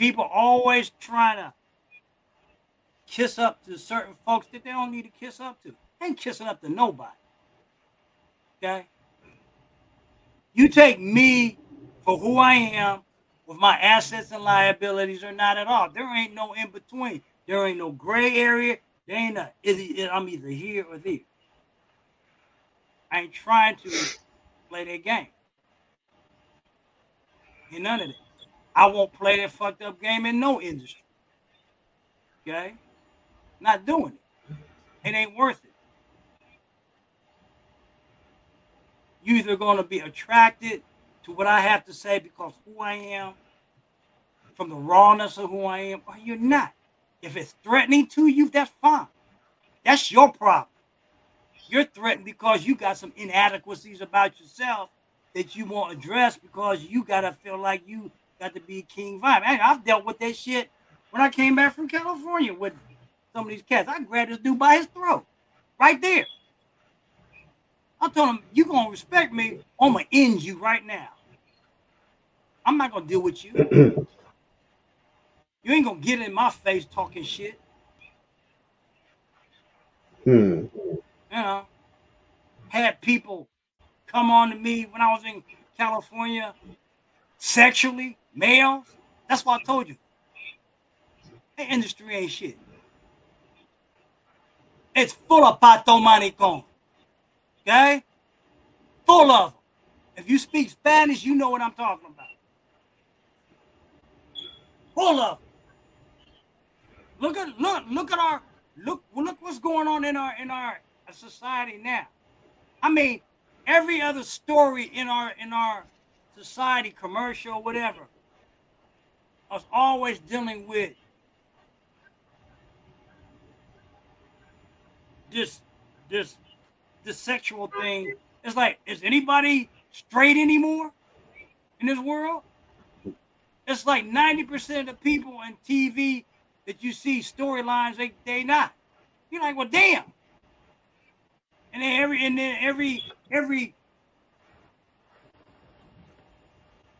people always trying to kiss up to certain folks that they don't need to kiss up to. Ain't kissing up to nobody. Okay? You take me for who I am with my assets and liabilities or not at all. There ain't no in between. There ain't no gray area. There ain't I'm either here or there. I ain't trying to play that game. Ain't none of that. I won't play that fucked up game in no industry. Okay? Not doing it. It ain't worth it. You either gonna be attracted to what I have to say because who I am, from the rawness of who I am, or you're not. If it's threatening to you, that's fine. That's your problem. You're threatened because you got some inadequacies about yourself that you won't address because you gotta feel like you got to be king vibe. I, I've dealt with that shit when I came back from California with some of these cats. I grabbed this dude by his throat, right there. I told him, "You gonna respect me? I'm gonna end you right now. I'm not gonna deal with you. you ain't gonna get in my face talking shit." Hmm. You know, had people come on to me when I was in California sexually males. That's why I told you. The industry ain't shit. It's full of pato manicon. Okay? Full of them. If you speak Spanish, you know what I'm talking about. Full of them. Look at look look at our look look what's going on in our in our society now. I mean, every other story in our in our society, commercial, whatever, us always dealing with this this this sexual thing. It's like, is anybody straight anymore in this world? It's like 90% of the people in TV that you see storylines, they they not. You're like, well, damn. And then every and then every every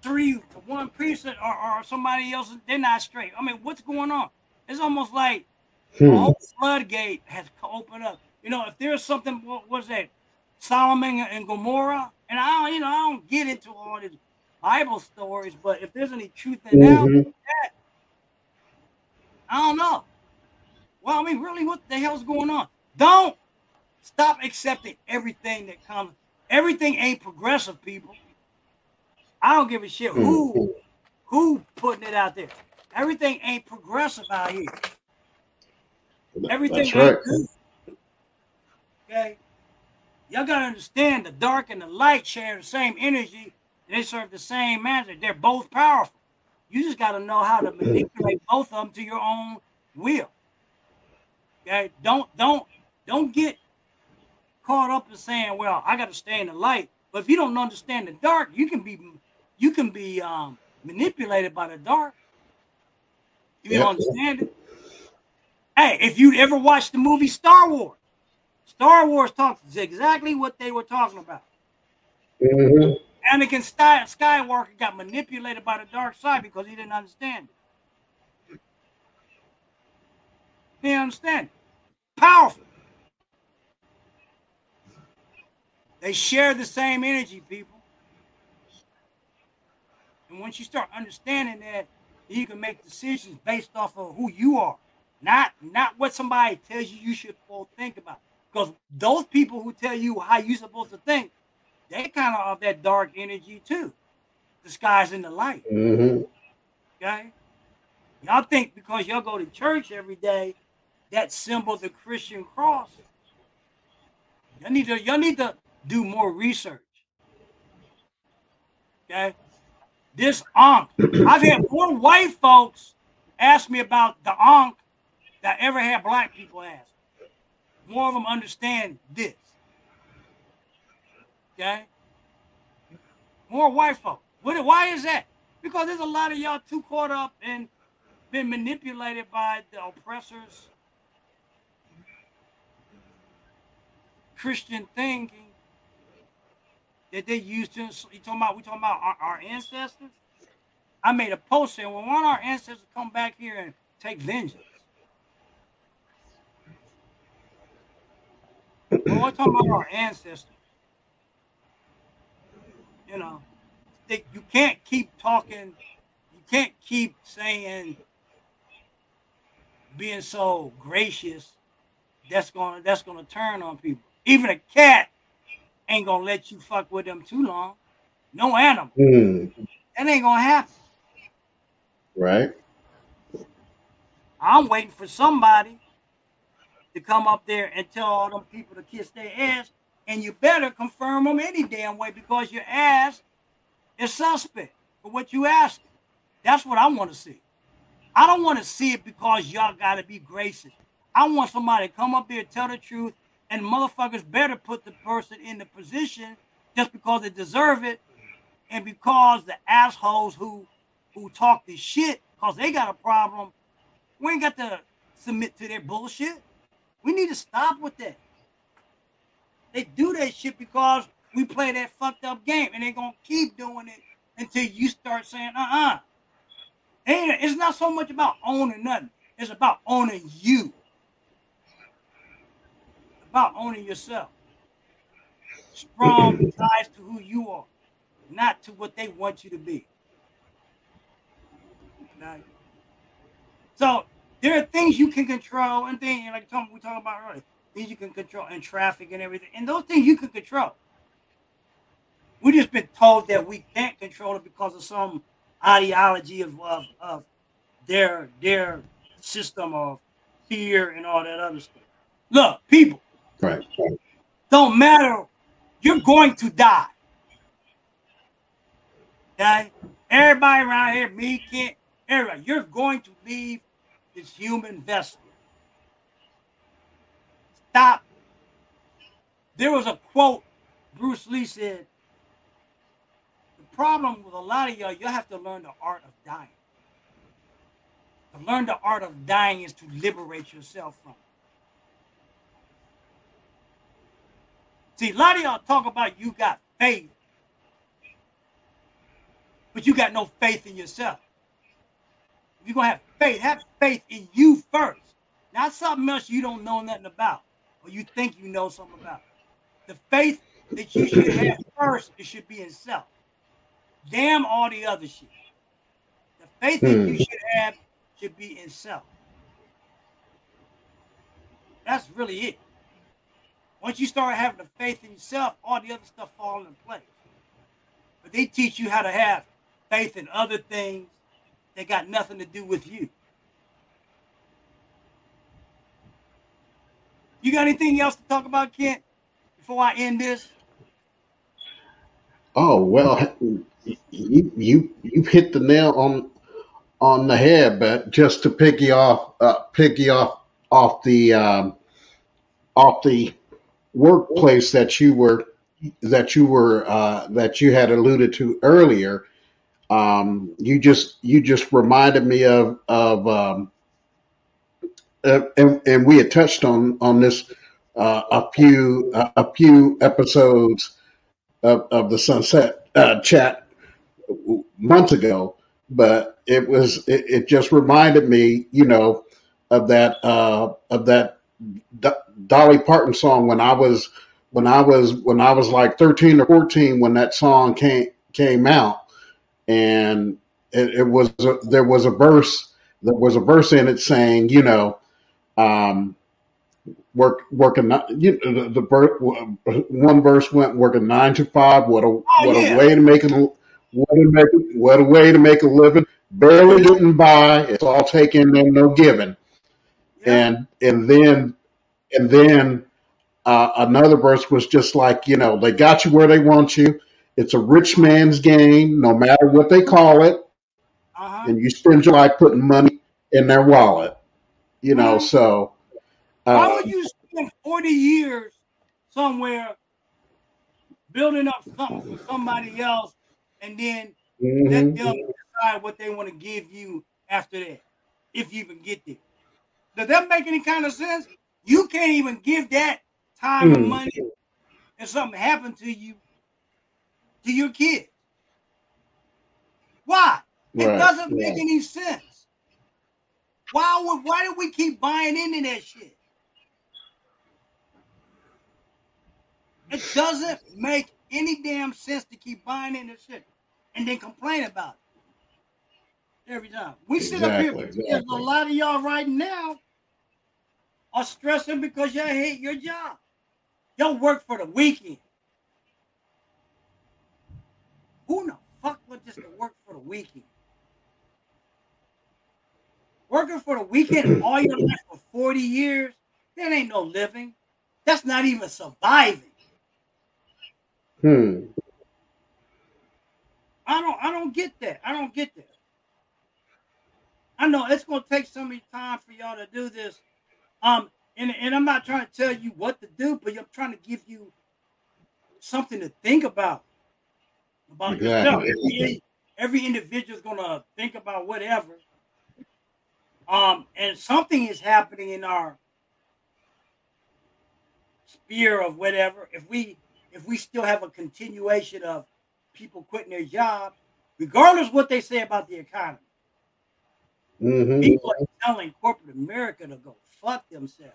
three to one precinct or, or somebody else, they're not straight. I mean, what's going on? It's almost like Hmm. All floodgate has opened up. You know, if there's something, what was that? Solomon and Gomorrah, and I don't, you know, I don't get into all these Bible stories, but if there's any truth in mm-hmm. that, I don't know. Well, I mean, really, what the hell's going on? Don't stop accepting everything that comes. Everything ain't progressive, people. I don't give a shit who mm-hmm. who putting it out there. Everything ain't progressive out here. Everything That's right. good. Okay. Y'all gotta understand the dark and the light share the same energy. They serve the same master. They're both powerful. You just gotta know how to manipulate both of them to your own will. Okay. Don't don't don't get caught up in saying, "Well, I got to stay in the light." But if you don't understand the dark, you can be you can be um, manipulated by the dark. You yep. don't understand it. Hey, if you ever watched the movie Star Wars, Star Wars talks exactly what they were talking about. Mm-hmm. Anakin Skywalker got manipulated by the dark side because he didn't understand it. He understand. Powerful. They share the same energy, people. And once you start understanding that, you can make decisions based off of who you are, not not what somebody tells you you should think about. Because those people who tell you how you're supposed to think, they kind of of that dark energy too. The sky's in the light. Mm-hmm. Okay. Y'all think because y'all go to church every day, that symbol the Christian cross. Y'all need to y'all need to do more research. Okay. This ankh. I've had more white folks ask me about the ankh that ever had black people ask. More of them understand this. Okay? More white folks. What, why is that? Because there's a lot of y'all too caught up and been manipulated by the oppressors, Christian thinking that they used to. You talking about? We talking about our, our ancestors? I made a post saying, "Well, why our ancestors come back here and take vengeance?" well, we're talking about our ancestors. You know, they, you can't keep talking. You can't keep saying being so gracious. That's gonna that's gonna turn on people. Even a cat ain't gonna let you fuck with them too long. No animal. Mm. That ain't gonna happen. Right. I'm waiting for somebody to come up there and tell all them people to kiss their ass, and you better confirm them any damn way because your ass is suspect for what you ask. That's what I want to see. I don't want to see it because y'all got to be gracious. I want somebody to come up there, tell the truth, and motherfuckers better put the person in the position just because they deserve it, and because the assholes who who talk this shit because they got a problem, we ain't got to submit to their bullshit. We need to stop with that. They do that shit because we play that fucked up game, and they're gonna keep doing it until you start saying, uh-uh. And it's not so much about owning nothing. It's about owning you about owning yourself. Strong ties to who you are, not to what they want you to be. So there are things you can control and things like we talked about earlier, things you can control and traffic and everything. And those things you can control. We've just been told that we can't control it because of some ideology of, of, of their their system of fear and all that other stuff. Look, people, Right. Don't matter. You're going to die. Okay? Everybody around here, me, Kent, everybody, you're going to leave this human vessel. Stop. There was a quote Bruce Lee said, the problem with a lot of y'all, you have to learn the art of dying. To learn the art of dying is to liberate yourself from it. See, a lot of y'all talk about you got faith, but you got no faith in yourself. If you're gonna have faith, have faith in you first. not something else you don't know nothing about or you think you know something about. It. The faith that you should have first, it should be in self. Damn all the other shit. The faith that you Hmm. should have should be in self. That's really it. Once you start having the faith in yourself, all the other stuff falls in place. But they teach you how to have faith in other things that got nothing to do with you. You got anything else to talk about, Kent? Before I end this? Oh well, you you you hit the nail on on the head, but just to piggy off uh, piggy off off the um, off the workplace that you were that you were uh, that you had alluded to earlier. Um, you just you just reminded me of of um, uh, and, and we had touched on on this uh, a few uh, a few episodes of, of the sunset uh, chat months ago, but it was it, it just reminded me, you know, of that uh, of that Do- Dolly Parton song when I was when I was when I was like thirteen or fourteen when that song came came out, and it, it was a, there was a verse there was a verse in it saying, you know. Um, work working you know, the, the one verse went working nine to five what a Oh what a way to make a what a make what a way to make a living. Barely getting by. It's all taken and no giving. Yeah. and and then and then uh, another verse was just like you know they got you where they want you. It's a rich man's game no matter what they call it. Uh-huh. and you spend your life putting money in their wallet you know so Why uh, would you spend 40 years somewhere building up something for somebody else and then let mhm. them decide what they want to give you after that, if you even get there? Does that make any kind of sense? You can't even give that time and Hmm. money and something happened to you to your kid. Why? It right doesn't make right any sense. Why would why do we keep buying into that shit? It doesn't make any damn sense to keep buying into shit and then complain about it every time. We sit up here, exactly there's a lot of y'all right now are stressing because y'all hate your job. Y'all work for the weekend. Who the fuck would just work for the weekend? Working for the weekend all your life for 40 years, that ain't no living. That's not even surviving. hmm. I don't I don't get that. I don't get that. I know it's gonna take so many time for y'all to do this. Um, and, and I'm not trying to tell you what to do, but I'm trying to give you something to think about about yourself. Every, every individual is gonna think about whatever. Um, and something is happening in our sphere of whatever. If we if we still have a continuation of people quitting their jobs, regardless what they say about the economy, hmm people are telling corporate America to go fuck themselves.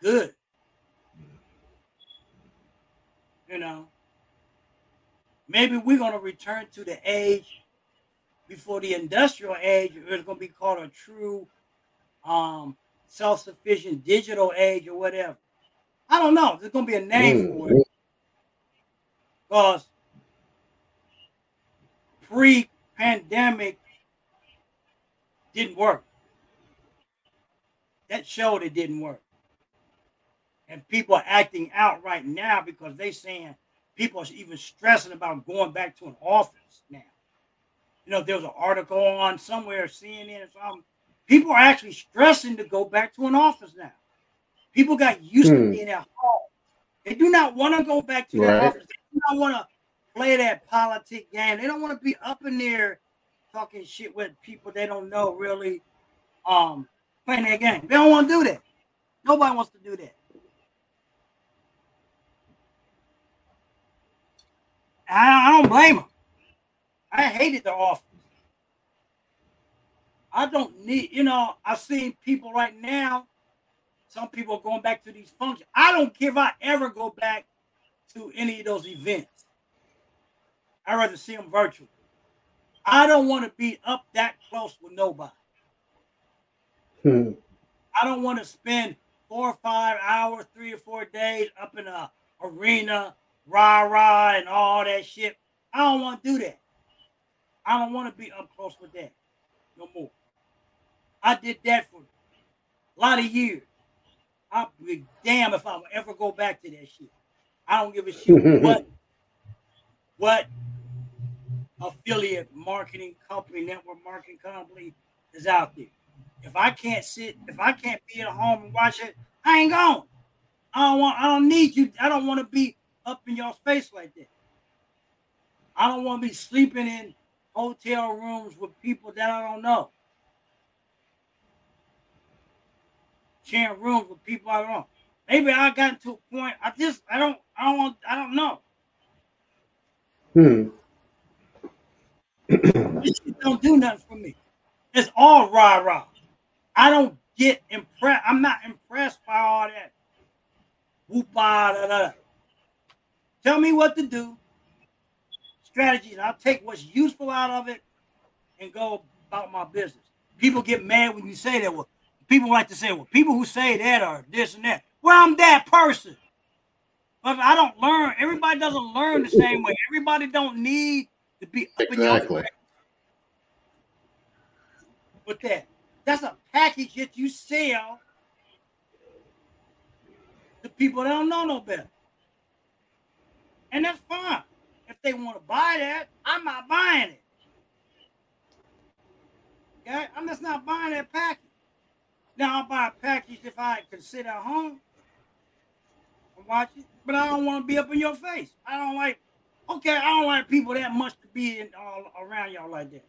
Good, you know. Maybe we're gonna return to the age before the industrial age. It's gonna be called a true um, self-sufficient digital age or whatever. I don't know. There's gonna be a name for it because pre-pandemic didn't work. That showed it didn't work. And people are acting out right now because they saying people are even stressing about going back to an office now. You know, there was an article on somewhere, CNN or something. People are actually stressing to go back to an office now. People got used to Hmm. being at home. They do not want to go back to their office. They do not want to play that politic game. They don't want to be up in there talking shit with people they don't know really um playing that game. They don't want to do that. Nobody wants to do that. I, I don't blame them. I hated the office. I don't need, you know, I've seen people right now some people are going back to these functions. I don't care if I ever go back to any of those events. I'd rather see them virtual. I don't want to be up that close with nobody. Hmm. I don't want to spend four or five hours, three or four days up in a arena, rah rah, and all that shit. I don't want to do that. I don't want to be up close with that no more. I did that for a lot of years. I'll be damn if I will ever go back to that shit. I don't give a shit what what affiliate marketing company, network marketing company is out there. If I can't sit, if I can't be at home and watch it, I ain't going. I don't want. I don't need you. I don't want to be up in your face like that. I don't want to be sleeping in hotel rooms with people that I don't know. Sharing rooms with people I don't know. Maybe I got to a point. I just. I don't. I don't want. I don't know. Hmm. this shit don't do nothing for me. It's all rah rah. I don't get impressed. I'm not impressed by all that. Whoop da da. Tell me what to do. Strategies. I'll take what's useful out of it and go about my business. People get mad when you say that. Well, people like to say, well, people who say that are this and that. Well, I'm that person. But I don't learn. Everybody doesn't learn the same way. Everybody don't need to be up exactly. in your with that. That's a package that you sell to people that don't know no better. And that's fine. If they want to buy that, I'm not buying it. Okay? I'm just not buying that package. Now I'll buy a package if I can sit at home and watch it, but I don't want to be up in your face. I don't like, okay, I don't like people that much to be in all around y'all like that.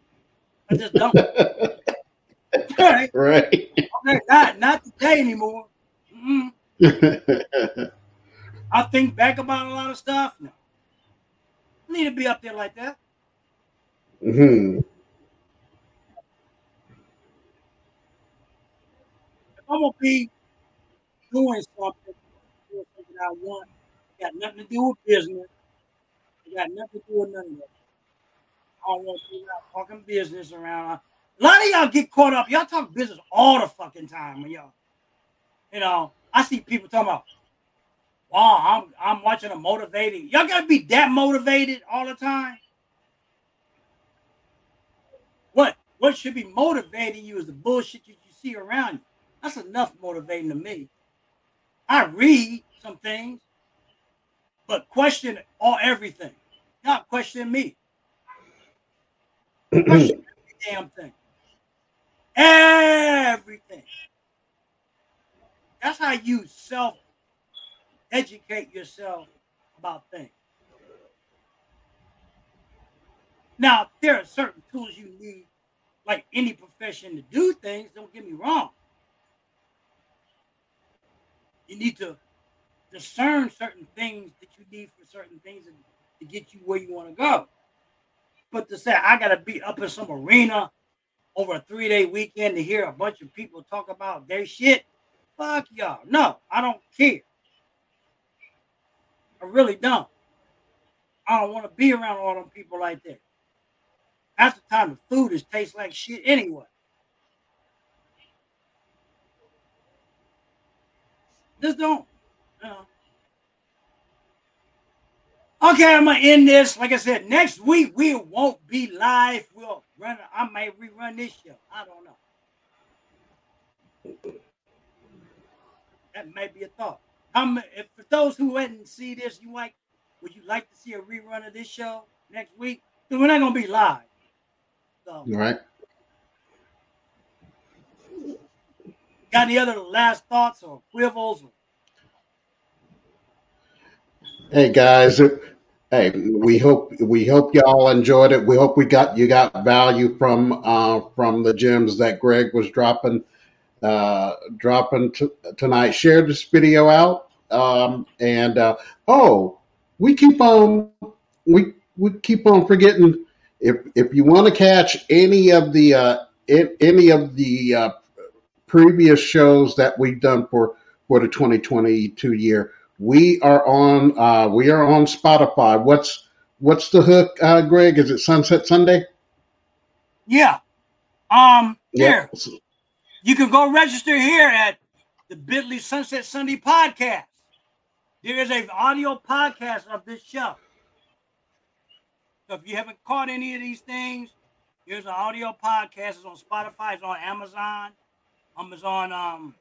I just don't. right. right. Okay, not, not today anymore. I think back about a lot of stuff. No. Need to be up there like that. Hmm. I'm gonna be doing something, something I want, got nothing to do with business. It got nothing to do with none of that. I don't want to be talking business around. A lot of y'all get caught up. Y'all talk business all the fucking time y'all, you know. I see people talking about, wow, I'm I'm watching a motivating. Y'all gotta be that motivated all the time. What what should be motivating you is the bullshit that you see around you. That's enough motivating to me. I read some things, but question all everything. Not question me. Question every damn thing. Everything. That's how you self educate yourself about things. Now, there are certain tools you need, like any profession, to do things. Don't get me wrong. You need to discern certain things that you need for certain things to get you where you want to go. But to say I got to be up in some arena over a three day weekend to hear a bunch of people talk about their shit. Fuck y'all. No, I don't care. I really don't. I don't want to be around all them people like that. Half the time, the food is tastes like shit anyway. Just don't. You know. Okay, I'm gonna end this. Like I said, next week we won't be live. We'll run. I might rerun this show. I don't know. That may be a thought. Um, if for those who didn't see this, you like, would you like to see a rerun of this show next week? Because we're not gonna be live. So, right. Got any other last thoughts or quibbles? Hey guys, hey, we hope we hope y'all enjoyed it. We hope we got you got value from uh, from the gems that Greg was dropping uh, dropping t- tonight. Share this video out, um, and uh, oh, we keep on we we keep on forgetting if if you want to catch any of the uh, any of the uh, previous shows that we've done for for the 2022 year. We are on uh, we are on Spotify. What's what's the hook, uh, Greg? Is it Sunset Sunday? Yeah. Um. Here, you can go register here at the Bitly Sunset Sunday podcast. There is an audio podcast of this show. So if you haven't caught any of these things, here's an audio podcast. It's on Spotify. It's on Amazon. Amazon. Um,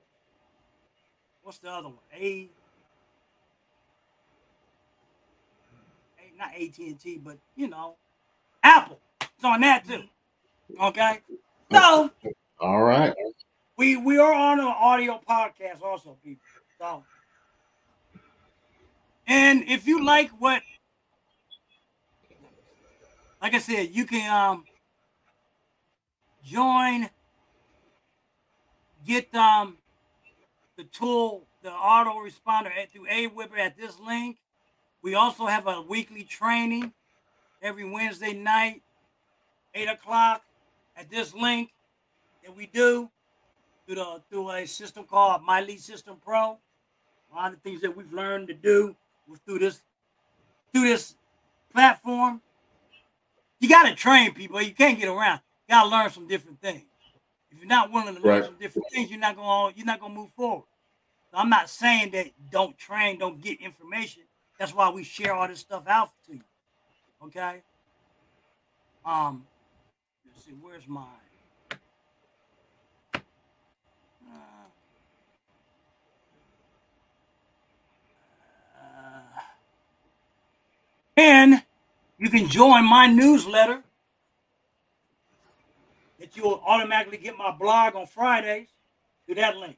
what's the other one? A. A not AT and T, but you know, Apple. It's on that too. Okay. So. All right. We we are on an audio podcast also, people. So. And if you like what like I said, you can um join, get um the tool, the autoresponder at, through Aweber at this link. We also have a weekly training every Wednesday night, eight o'clock at this link that we do through the through a system called My Lead System Pro. A lot of things that we've learned to do through this through this platform you got to train people. You can't get around. You got to learn some different things. If you're not willing to learn right. some different things, you're not gonna You're not going to move forward. So I'm not saying that don't train, don't get information. That's why we share all this stuff out to you. Okay. Um. Let's see. Where's my? And you can join my newsletter that you'll automatically get my blog on Fridays through that link.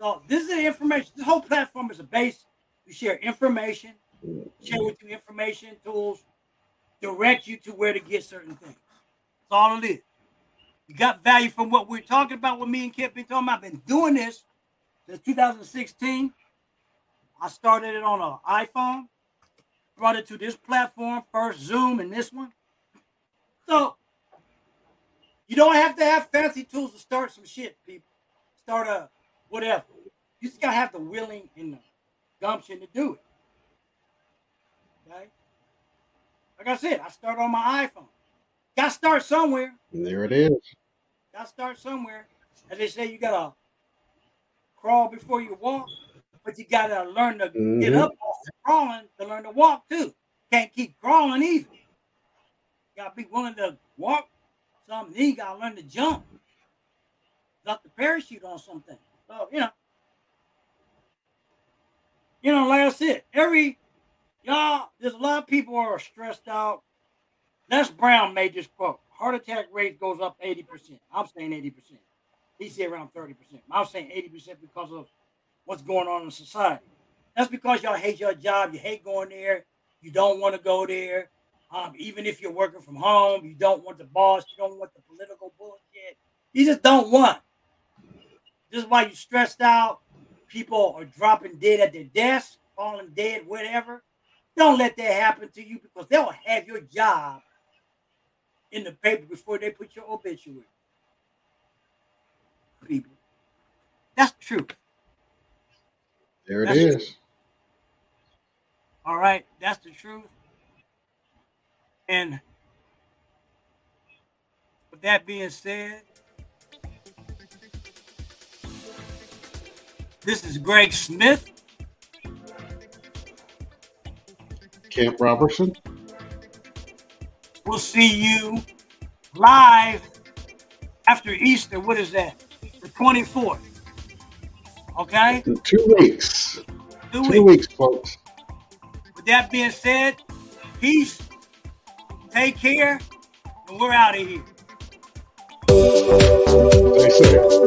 So this is the information. This whole platform is a base. We share information, share with you information, tools, direct you to where to get certain things. That's all it is. You got value from what we're talking about, what me and Kip been talking about. I've been doing this since 2016. I started it on an iPhone brought it to this platform, first Zoom and this one. So you don't have to have fancy tools to start some shit, people. Start a whatever. You just gotta have the willing and the gumption to do it. Okay. Like I said, I start on my iPhone. Gotta start somewhere. There it is. Gotta start somewhere. As they say, you gotta crawl before you walk but you gotta learn to mm-hmm. get up off the crawling to learn to walk too. Can't keep crawling either. You gotta be willing to walk something. Then you gotta learn to jump. Got the parachute on something. So you know, you know, like I said, every y'all, there's a lot of people are stressed out. Les Brown made this quote: "Heart attack rate goes up 80 percent." I'm saying 80 percent. He said around 30 percent. I'm saying 80 percent because of what's going on in society. That's because y'all hate your job. You hate going there. You don't want to go there. Um, even if you're working from home, you don't want the boss. You don't want the political bullshit. You just don't want. This is why you're stressed out. People are dropping dead at their desk, falling dead, whatever. Don't let that happen to you because they'll have your job in the paper before they put your obituary. People. That's truth. There it that's is. The All right, that's the truth. And with that being said, this is Greg Smith. Kent Robertson. We'll see you live after Easter. What is that? The 24th. Okay? Two weeks. Two, Two weeks. weeks, folks. With that being said, peace. Take care. And we're out of here. Stay safe.